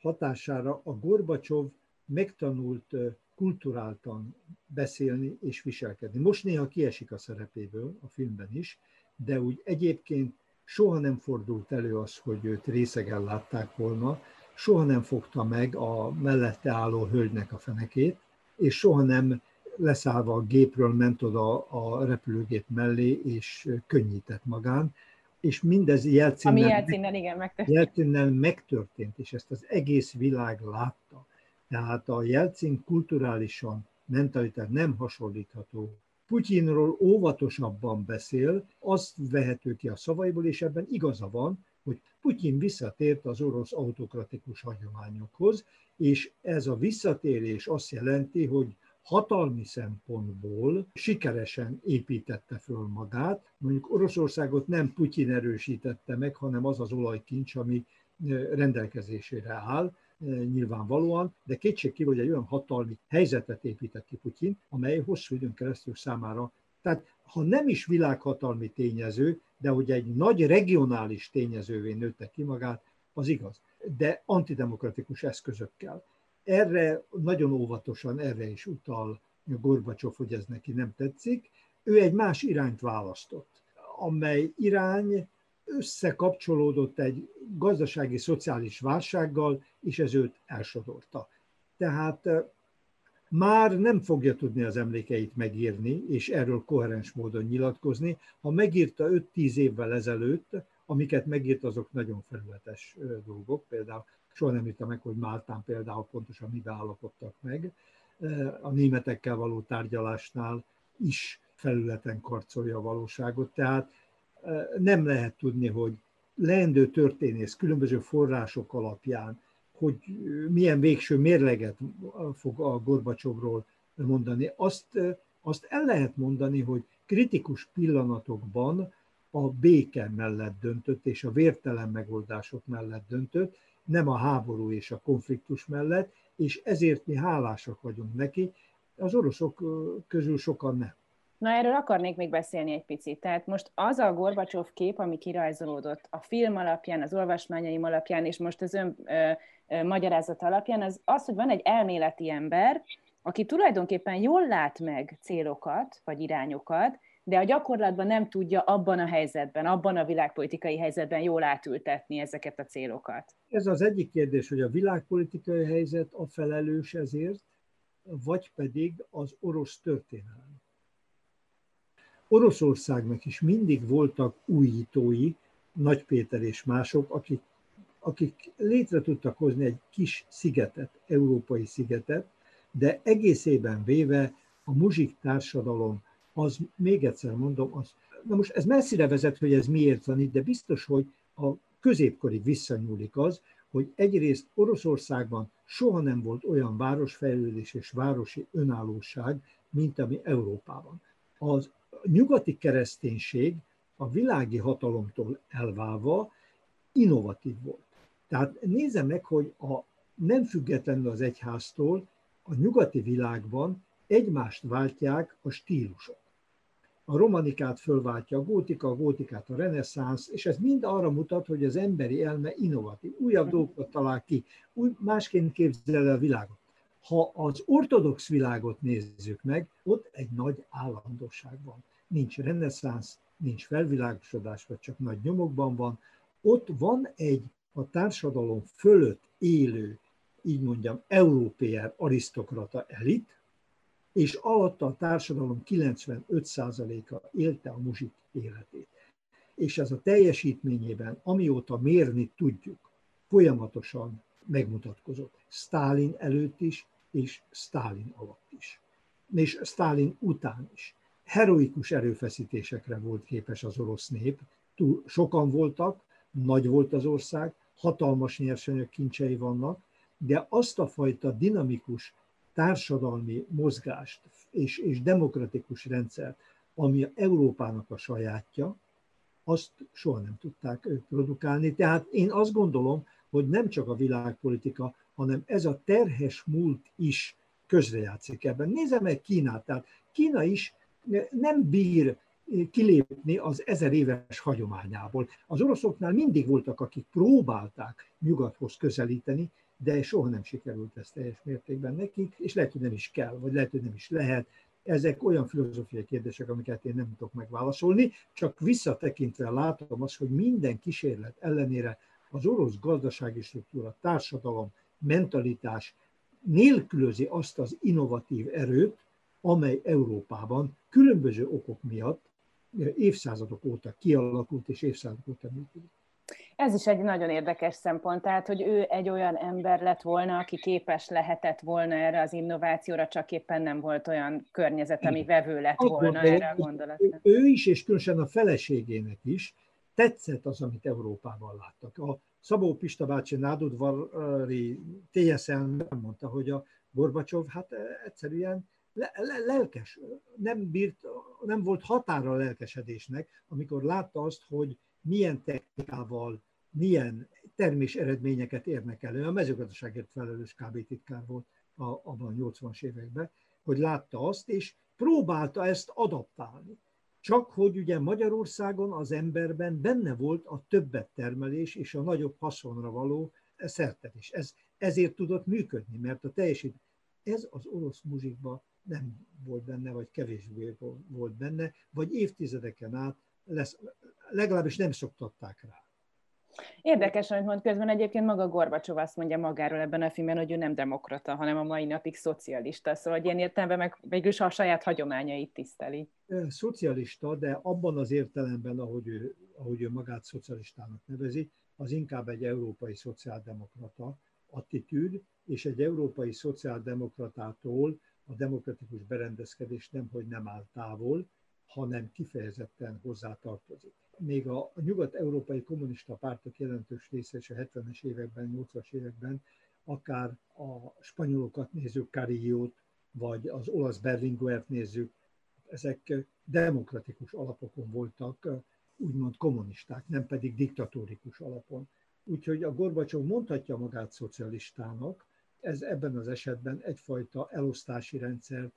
hatására a Gorbacsov megtanult kulturáltan beszélni és viselkedni. Most néha kiesik a szerepéből, a filmben is, de úgy egyébként soha nem fordult elő az, hogy őt részegen látták volna, soha nem fogta meg a mellette álló hölgynek a fenekét, és soha nem leszállva a gépről ment oda a repülőgép mellé, és könnyített magán, és mindez Jelcinnel, Ami Jelcinnel, igen, megtörtént. Jelcinnel megtörtént, és ezt az egész világ látta. Tehát a Jelcin kulturálisan mentalitás nem hasonlítható Putyinról óvatosabban beszél, azt vehető ki a szavaiból, és ebben igaza van, hogy Putyin visszatért az orosz autokratikus hagyományokhoz, és ez a visszatérés azt jelenti, hogy hatalmi szempontból sikeresen építette föl magát. Mondjuk Oroszországot nem Putyin erősítette meg, hanem az az olajkincs, ami rendelkezésére áll, nyilvánvalóan, de kétség hogy egy olyan hatalmi helyzetet épített ki Putyin, amely hosszú időn keresztül számára, tehát ha nem is világhatalmi tényező, de hogy egy nagy regionális tényezővé nőtte ki magát, az igaz. De antidemokratikus eszközökkel. Erre nagyon óvatosan, erre is utal Gorbacsov, hogy ez neki nem tetszik. Ő egy más irányt választott, amely irány összekapcsolódott egy gazdasági, szociális válsággal, és ez őt elsodorta. Tehát már nem fogja tudni az emlékeit megírni, és erről koherens módon nyilatkozni. Ha megírta 5-10 évvel ezelőtt, amiket megírt, azok nagyon felületes dolgok. Például soha nem írta meg, hogy Máltán például pontosan mibe állapodtak meg. A németekkel való tárgyalásnál is felületen karcolja a valóságot. Tehát nem lehet tudni, hogy leendő történész különböző források alapján, hogy milyen végső mérleget fog a Gorbacsovról mondani. Azt, azt el lehet mondani, hogy kritikus pillanatokban a béke mellett döntött, és a vértelen megoldások mellett döntött, nem a háború és a konfliktus mellett, és ezért mi hálásak vagyunk neki, az oroszok közül sokan nem. Na, erről akarnék még beszélni egy picit. Tehát most az a Gorbacsov kép, ami kirajzolódott a film alapján, az olvasmányaim alapján, és most az ön ö, ö, magyarázat alapján, az az, hogy van egy elméleti ember, aki tulajdonképpen jól lát meg célokat, vagy irányokat, de a gyakorlatban nem tudja abban a helyzetben, abban a világpolitikai helyzetben jól átültetni ezeket a célokat. Ez az egyik kérdés, hogy a világpolitikai helyzet a felelős ezért, vagy pedig az orosz történelem. Oroszországnak is mindig voltak újítói, Nagy Péter és mások, akik, akik létre tudtak hozni egy kis szigetet, európai szigetet, de egészében véve a muzsik társadalom, az még egyszer mondom, az, na most ez messzire vezet, hogy ez miért van itt, de biztos, hogy a középkorig visszanyúlik az, hogy egyrészt Oroszországban soha nem volt olyan városfejlődés és városi önállóság, mint ami Európában. Az nyugati kereszténység a világi hatalomtól elválva innovatív volt. Tehát nézze meg, hogy a, nem függetlenül az egyháztól a nyugati világban egymást váltják a stílusok. A romanikát fölváltja a gótika, a gótikát a reneszánsz, és ez mind arra mutat, hogy az emberi elme innovatív, újabb dolgokat talál ki, úgy másként képzel el a világot. Ha az ortodox világot nézzük meg, ott egy nagy állandóság van. Nincs reneszánsz, nincs felvilágosodás, vagy csak nagy nyomokban van. Ott van egy a társadalom fölött élő, így mondjam, európér arisztokrata elit, és alatta a társadalom 95%-a élte a muzsik életét. És ez a teljesítményében, amióta mérni tudjuk, folyamatosan megmutatkozott. Stálin előtt is, és Stálin alatt is. És Stálin után is. Heroikus erőfeszítésekre volt képes az orosz nép. Túl sokan voltak, nagy volt az ország, hatalmas nyersanyag kincsei vannak, de azt a fajta dinamikus társadalmi mozgást és, és demokratikus rendszert, ami Európának a sajátja, azt soha nem tudták produkálni. Tehát én azt gondolom, hogy nem csak a világpolitika, hanem ez a terhes múlt is közrejátszik ebben. Nézze meg Kínát, tehát Kína is nem bír kilépni az ezer éves hagyományából. Az oroszoknál mindig voltak, akik próbálták nyugathoz közelíteni, de soha nem sikerült ez teljes mértékben nekik, és lehet, hogy nem is kell, vagy lehet, hogy nem is lehet. Ezek olyan filozófiai kérdések, amiket én nem tudok megválaszolni, csak visszatekintve látom azt, hogy minden kísérlet ellenére az orosz gazdasági struktúra, társadalom, mentalitás nélkülözi azt az innovatív erőt, amely Európában különböző okok miatt évszázadok óta kialakult és évszázadok óta működik. Ez is egy nagyon érdekes szempont, tehát, hogy ő egy olyan ember lett volna, aki képes lehetett volna erre az innovációra, csak éppen nem volt olyan környezet, ami vevő lett volna Akkor, erre a gondolatra. Ő is, és különösen a feleségének is tetszett az, amit Európában láttak. A Szabó Pista bácsi nádudvari TSN mondta, hogy a Gorbacsov hát egyszerűen le, le, lelkes, nem, bírt, nem volt határa a lelkesedésnek, amikor látta azt, hogy milyen technikával, milyen termés eredményeket érnek elő. A mezőgazdaságért felelős KB titkár volt a, abban a 80-as években, hogy látta azt, és próbálta ezt adaptálni. Csak hogy ugye Magyarországon az emberben benne volt a többet termelés és a nagyobb haszonra való szertetés. Ez, ezért tudott működni, mert a teljesít. Ez az orosz muzsikban nem volt benne, vagy kevésbé volt benne, vagy évtizedeken át lesz, legalábbis nem szoktatták rá. Érdekes, amit mond közben egyébként maga Gorbacsov azt mondja magáról ebben a filmben, hogy ő nem demokrata, hanem a mai napig szocialista, szóval ilyen értelemben meg végülis a saját hagyományait tiszteli. Szocialista, de abban az értelemben, ahogy ő, ahogy ő magát szocialistának nevezi, az inkább egy európai szociáldemokrata attitűd, és egy európai szociáldemokratától a demokratikus berendezkedés nemhogy nem áll távol, hanem kifejezetten hozzátartozik. Még a nyugat-európai kommunista pártok jelentős része is a 70-es években, 80-as években, akár a spanyolokat nézzük, Carillo-t, vagy az olasz Berlinguert nézzük, ezek demokratikus alapokon voltak, úgymond kommunisták, nem pedig diktatórikus alapon. Úgyhogy a Gorbacsov mondhatja magát szocialistának, ez ebben az esetben egyfajta elosztási rendszert,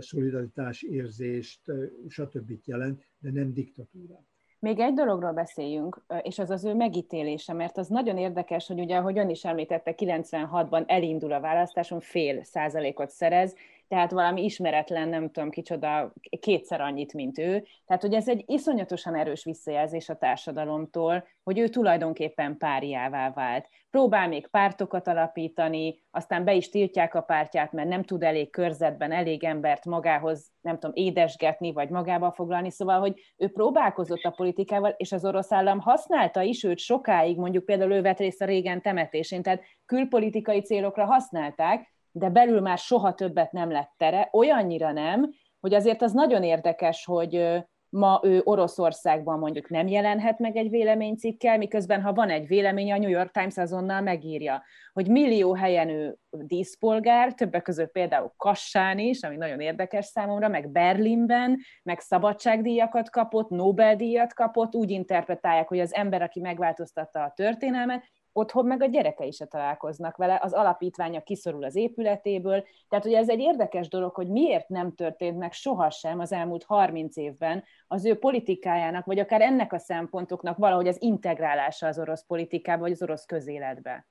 szolidaritás érzést, stb. jelent, de nem diktatúrát. Még egy dologról beszéljünk, és az az ő megítélése, mert az nagyon érdekes, hogy ugye, ahogy ön is említette, 96-ban elindul a választáson, fél százalékot szerez, tehát valami ismeretlen, nem tudom kicsoda, kétszer annyit, mint ő. Tehát, hogy ez egy iszonyatosan erős visszajelzés a társadalomtól, hogy ő tulajdonképpen párjává vált. Próbál még pártokat alapítani, aztán be is tiltják a pártját, mert nem tud elég körzetben elég embert magához, nem tudom, édesgetni, vagy magába foglalni. Szóval, hogy ő próbálkozott a politikával, és az orosz állam használta is őt sokáig, mondjuk például ő vett részt a régen temetésén, tehát külpolitikai célokra használták, de belül már soha többet nem lett tere, olyannyira nem, hogy azért az nagyon érdekes, hogy ma ő Oroszországban mondjuk nem jelenhet meg egy véleménycikkel, miközben ha van egy vélemény, a New York Times azonnal megírja, hogy millió helyen ő díszpolgár, többek között például Kassán is, ami nagyon érdekes számomra, meg Berlinben, meg szabadságdíjakat kapott, Nobel-díjat kapott, úgy interpretálják, hogy az ember, aki megváltoztatta a történelmet, otthon meg a gyerekei se találkoznak vele, az alapítványa kiszorul az épületéből. Tehát ugye ez egy érdekes dolog, hogy miért nem történt meg sohasem az elmúlt 30 évben az ő politikájának, vagy akár ennek a szempontoknak valahogy az integrálása az orosz politikába, vagy az orosz közéletbe.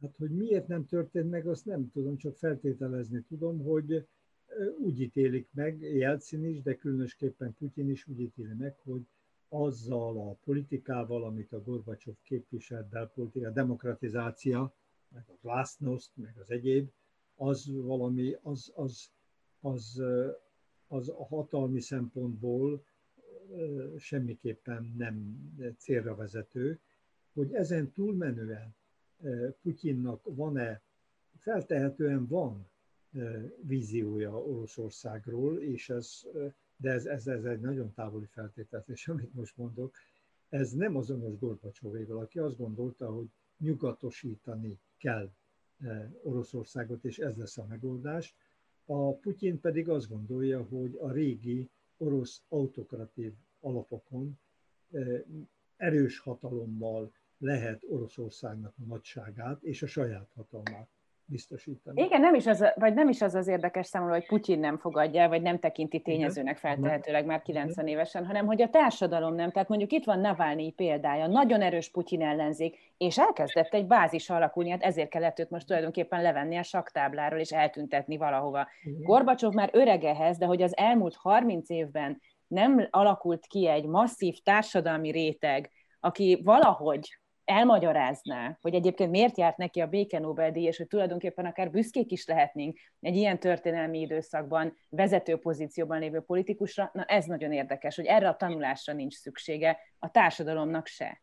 Hát, hogy miért nem történt meg, azt nem tudom, csak feltételezni tudom, hogy úgy ítélik meg, Jelcin is, de különösképpen Putyin is úgy ítéli meg, hogy azzal a politikával, amit a Gorbacsov képviselt, belpolitika, demokratizáció, meg a glasnost, meg az egyéb, az valami, az, az, az, az a hatalmi szempontból semmiképpen nem célra vezető, hogy ezen túlmenően Putyinnak van-e, feltehetően van víziója Oroszországról, és ez, de ez, ez, ez egy nagyon távoli feltételezés, amit most mondok, ez nem azonos Gorbacsovéval, aki azt gondolta, hogy nyugatosítani kell Oroszországot, és ez lesz a megoldás. A Putyin pedig azt gondolja, hogy a régi orosz autokratív alapokon erős hatalommal lehet Oroszországnak a nagyságát és a saját hatalmát biztosítani. Igen, nem is az, vagy nem is az az érdekes számomra, hogy Putyin nem fogadja, vagy nem tekinti tényezőnek feltehetőleg már 90 évesen, hanem hogy a társadalom nem. Tehát mondjuk itt van Navalnyi példája, nagyon erős Putyin ellenzék, és elkezdett egy bázis alakulni, hát ezért kellett őt most tulajdonképpen levenni a saktábláról, és eltüntetni valahova. Gorbacsov már öregehez, de hogy az elmúlt 30 évben nem alakult ki egy masszív társadalmi réteg, aki valahogy elmagyarázná, hogy egyébként miért járt neki a béke Nobel-díj, és hogy tulajdonképpen akár büszkék is lehetnénk egy ilyen történelmi időszakban vezető pozícióban lévő politikusra, na ez nagyon érdekes, hogy erre a tanulásra nincs szüksége, a társadalomnak se.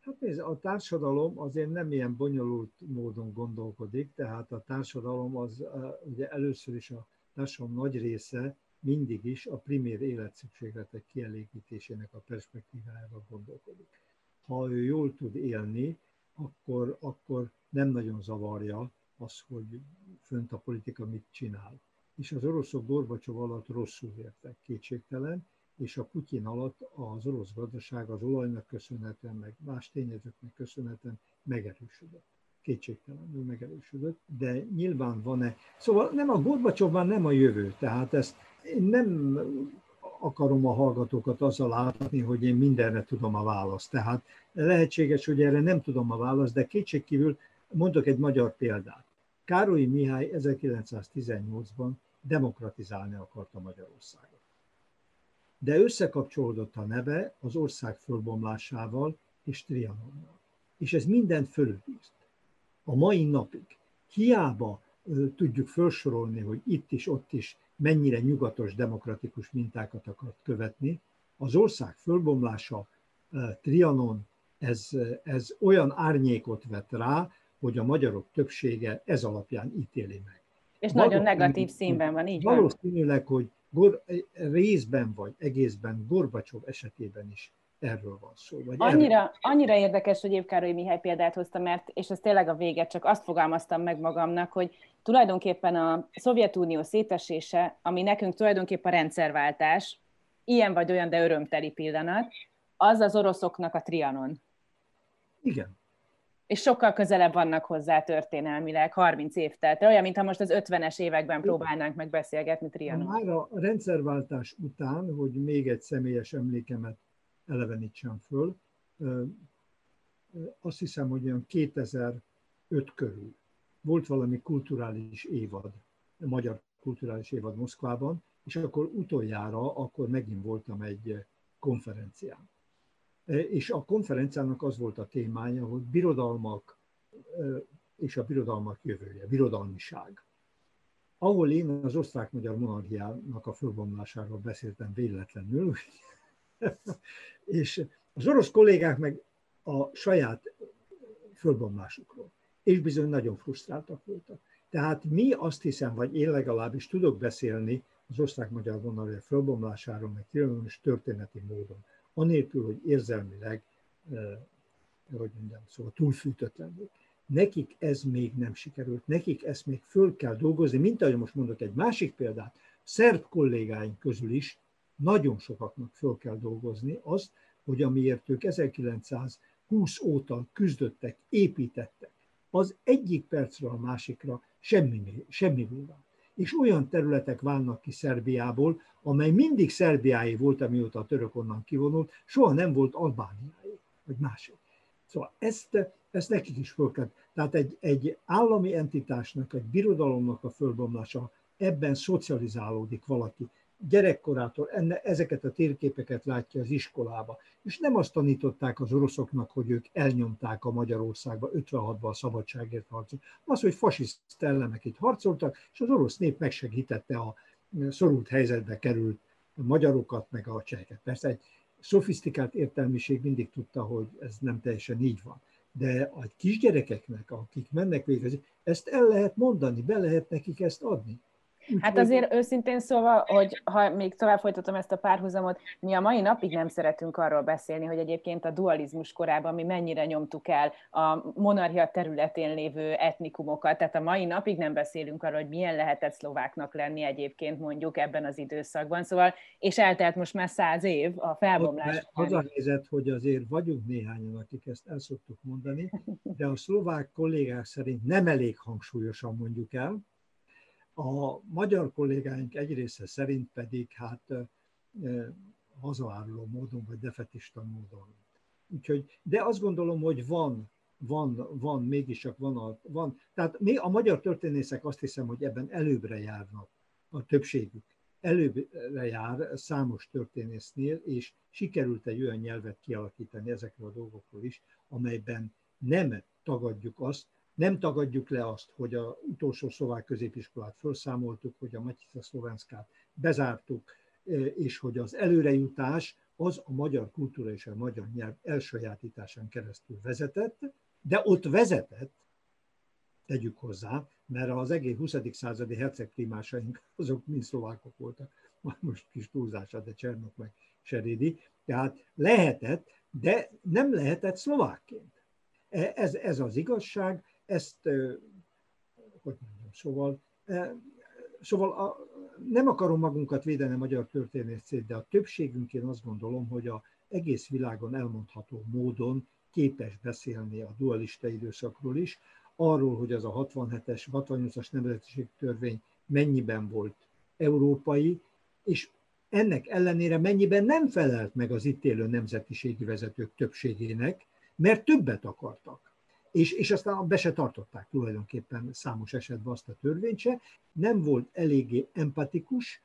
Hát nézd, a társadalom azért nem ilyen bonyolult módon gondolkodik, tehát a társadalom az ugye először is a társadalom nagy része mindig is a primér életszükségletek kielégítésének a perspektívájával gondolkodik ha ő jól tud élni, akkor, akkor nem nagyon zavarja az, hogy fönt a politika mit csinál. És az oroszok Gorbacsov alatt rosszul értek, kétségtelen, és a Putyin alatt az orosz gazdaság az olajnak köszönhetően, meg más tényezőknek köszönhetően megerősödött. Kétségtelenül megerősödött, de nyilván van-e. Szóval nem a Gorbacsov nem a jövő, tehát ezt én nem akarom a hallgatókat azzal látni, hogy én mindenre tudom a választ. Tehát lehetséges, hogy erre nem tudom a választ, de kétségkívül mondok egy magyar példát. Károly Mihály 1918-ban demokratizálni akarta Magyarországot. De összekapcsolódott a neve az ország fölbomlásával és Trianonnal. És ez mindent fölülbízt. A mai napig. Hiába tudjuk felsorolni, hogy itt is, ott is mennyire nyugatos demokratikus mintákat akart követni. Az ország fölbomlása Trianon, ez, ez olyan árnyékot vet rá, hogy a magyarok többsége ez alapján ítéli meg. És nagyon negatív színben van, így Valószínűleg, hogy gor, részben vagy egészben Gorbacsov esetében is erről van szó. Vagy annyira, erről... annyira érdekes, hogy Évkároly Mihály példát hozta, mert, és ez tényleg a vége, csak azt fogalmaztam meg magamnak, hogy tulajdonképpen a Szovjetunió szétesése, ami nekünk tulajdonképpen a rendszerváltás, ilyen vagy olyan, de örömteli pillanat, az az oroszoknak a trianon. Igen. És sokkal közelebb vannak hozzá történelmileg, 30 év telt. Olyan, mintha most az 50-es években próbálnánk meg beszélgetni Trianon. Már a rendszerváltás után, hogy még egy személyes emlékemet elevenítsem föl. Azt hiszem, hogy olyan 2005 körül volt valami kulturális évad, magyar kulturális évad Moszkvában, és akkor utoljára, akkor megint voltam egy konferencián. És a konferenciának az volt a témája, hogy birodalmak és a birodalmak jövője, birodalmiság. Ahol én az osztrák-magyar monarchiának a fölbomlásáról beszéltem véletlenül, és az orosz kollégák meg a saját fölbomlásukról. És bizony nagyon frusztráltak voltak. Tehát mi azt hiszem, vagy én legalábbis tudok beszélni az osztrák-magyar vonalja fölbomlásáról, meg különös történeti módon, anélkül, hogy érzelmileg, eh, hogy mondjam, szóval túlfűtött lennék. Nekik ez még nem sikerült, nekik ezt még föl kell dolgozni, mint ahogy most mondok egy másik példát, szerb kollégáink közül is nagyon sokaknak föl kell dolgozni azt, hogy amiért ők 20 óta küzdöttek, építettek, az egyik percről a másikra semmi, semmi vált. És olyan területek válnak ki Szerbiából, amely mindig Szerbiáé volt, amióta a török onnan kivonult, soha nem volt Albániáé, vagy másik. Szóval ezt, ezt nekik is föl kell. Tehát egy, egy állami entitásnak, egy birodalomnak a fölbomlása, ebben szocializálódik valaki gyerekkorától enne, ezeket a térképeket látja az iskolába. És nem azt tanították az oroszoknak, hogy ők elnyomták a Magyarországba 56-ban a szabadságért harcot. Az, hogy fasiszt ellenek itt harcoltak, és az orosz nép megsegítette a szorult helyzetbe került magyarokat, meg a cseheket. Persze egy szofisztikált értelmiség mindig tudta, hogy ez nem teljesen így van. De a kisgyerekeknek, akik mennek végezni, ezt el lehet mondani, be lehet nekik ezt adni. Hát azért őszintén szóval, hogy ha még tovább folytatom ezt a párhuzamot, mi a mai napig nem szeretünk arról beszélni, hogy egyébként a dualizmus korában mi mennyire nyomtuk el a monarchia területén lévő etnikumokat, tehát a mai napig nem beszélünk arról, hogy milyen lehetett szlováknak lenni egyébként mondjuk ebben az időszakban, szóval, és eltelt most már száz év a felbomlás. Az a helyzet, hogy azért vagyunk néhányan, akik ezt el szoktuk mondani, de a szlovák kollégák szerint nem elég hangsúlyosan mondjuk el, a magyar kollégáink egy része szerint pedig hát hazaáruló módon, vagy defetista módon. Úgyhogy, de azt gondolom, hogy van, van, van, mégis csak van, a, van. Tehát mi a magyar történészek azt hiszem, hogy ebben előbbre járnak a többségük. Előbbre jár számos történésznél, és sikerült egy olyan nyelvet kialakítani ezekről a dolgokról is, amelyben nem tagadjuk azt, nem tagadjuk le azt, hogy a utolsó szlovák középiskolát felszámoltuk, hogy a Matica Szlovenszkát bezártuk, e, és hogy az előrejutás az a magyar kultúra és a magyar nyelv elsajátításán keresztül vezetett, de ott vezetett, tegyük hozzá, mert az egész 20. századi hercegprimásaink azok mind szlovákok voltak, most kis túlzása, de Csernok meg Serédi, tehát lehetett, de nem lehetett szlovákként. E, ez, ez az igazság, ezt, hogy mondjam, szóval, szóval a, nem akarom magunkat védeni a magyar történészét, de a többségünk én azt gondolom, hogy a egész világon elmondható módon képes beszélni a dualista időszakról is, arról, hogy az a 67-es, 68-as nemzetiség törvény mennyiben volt európai, és ennek ellenére mennyiben nem felelt meg az itt élő nemzetiségi vezetők többségének, mert többet akartak és, és aztán be se tartották tulajdonképpen számos esetben azt a törvényt se, nem volt eléggé empatikus,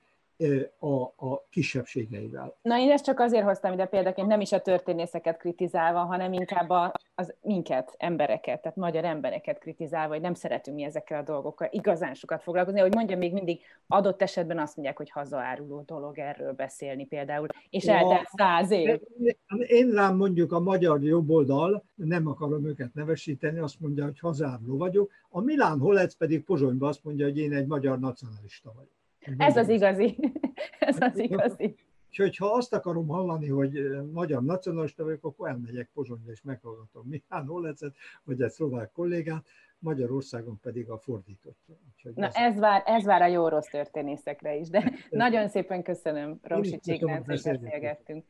a, a kisebbségeivel. Na én ezt csak azért hoztam ide példaként, nem is a történészeket kritizálva, hanem inkább a, az minket, embereket, tehát magyar embereket kritizálva, hogy nem szeretünk mi ezekkel a dolgokkal igazán sokat foglalkozni. Hogy mondja, még mindig adott esetben azt mondják, hogy hazaáruló dolog erről beszélni például, és ja, eltelt száz év. Én rám mondjuk a magyar jobboldal, nem akarom őket nevesíteni, azt mondja, hogy hazaáruló vagyok, a Milán Holec pedig Pozsonyban azt mondja, hogy én egy magyar nacionalista vagyok. Ez az igazi. Ez az igazi. És hogyha azt akarom hallani, hogy magyar nacionalista vagyok, akkor elmegyek Pozsonyra és meghallgatom Mihály Olecet, vagy egy szlovák kollégát, Magyarországon pedig a fordítottja. Na ez, vár, ez vár a jó rossz történészekre is, de nagyon szépen köszönöm, Romsi Csignánc, hogy beszélgettünk.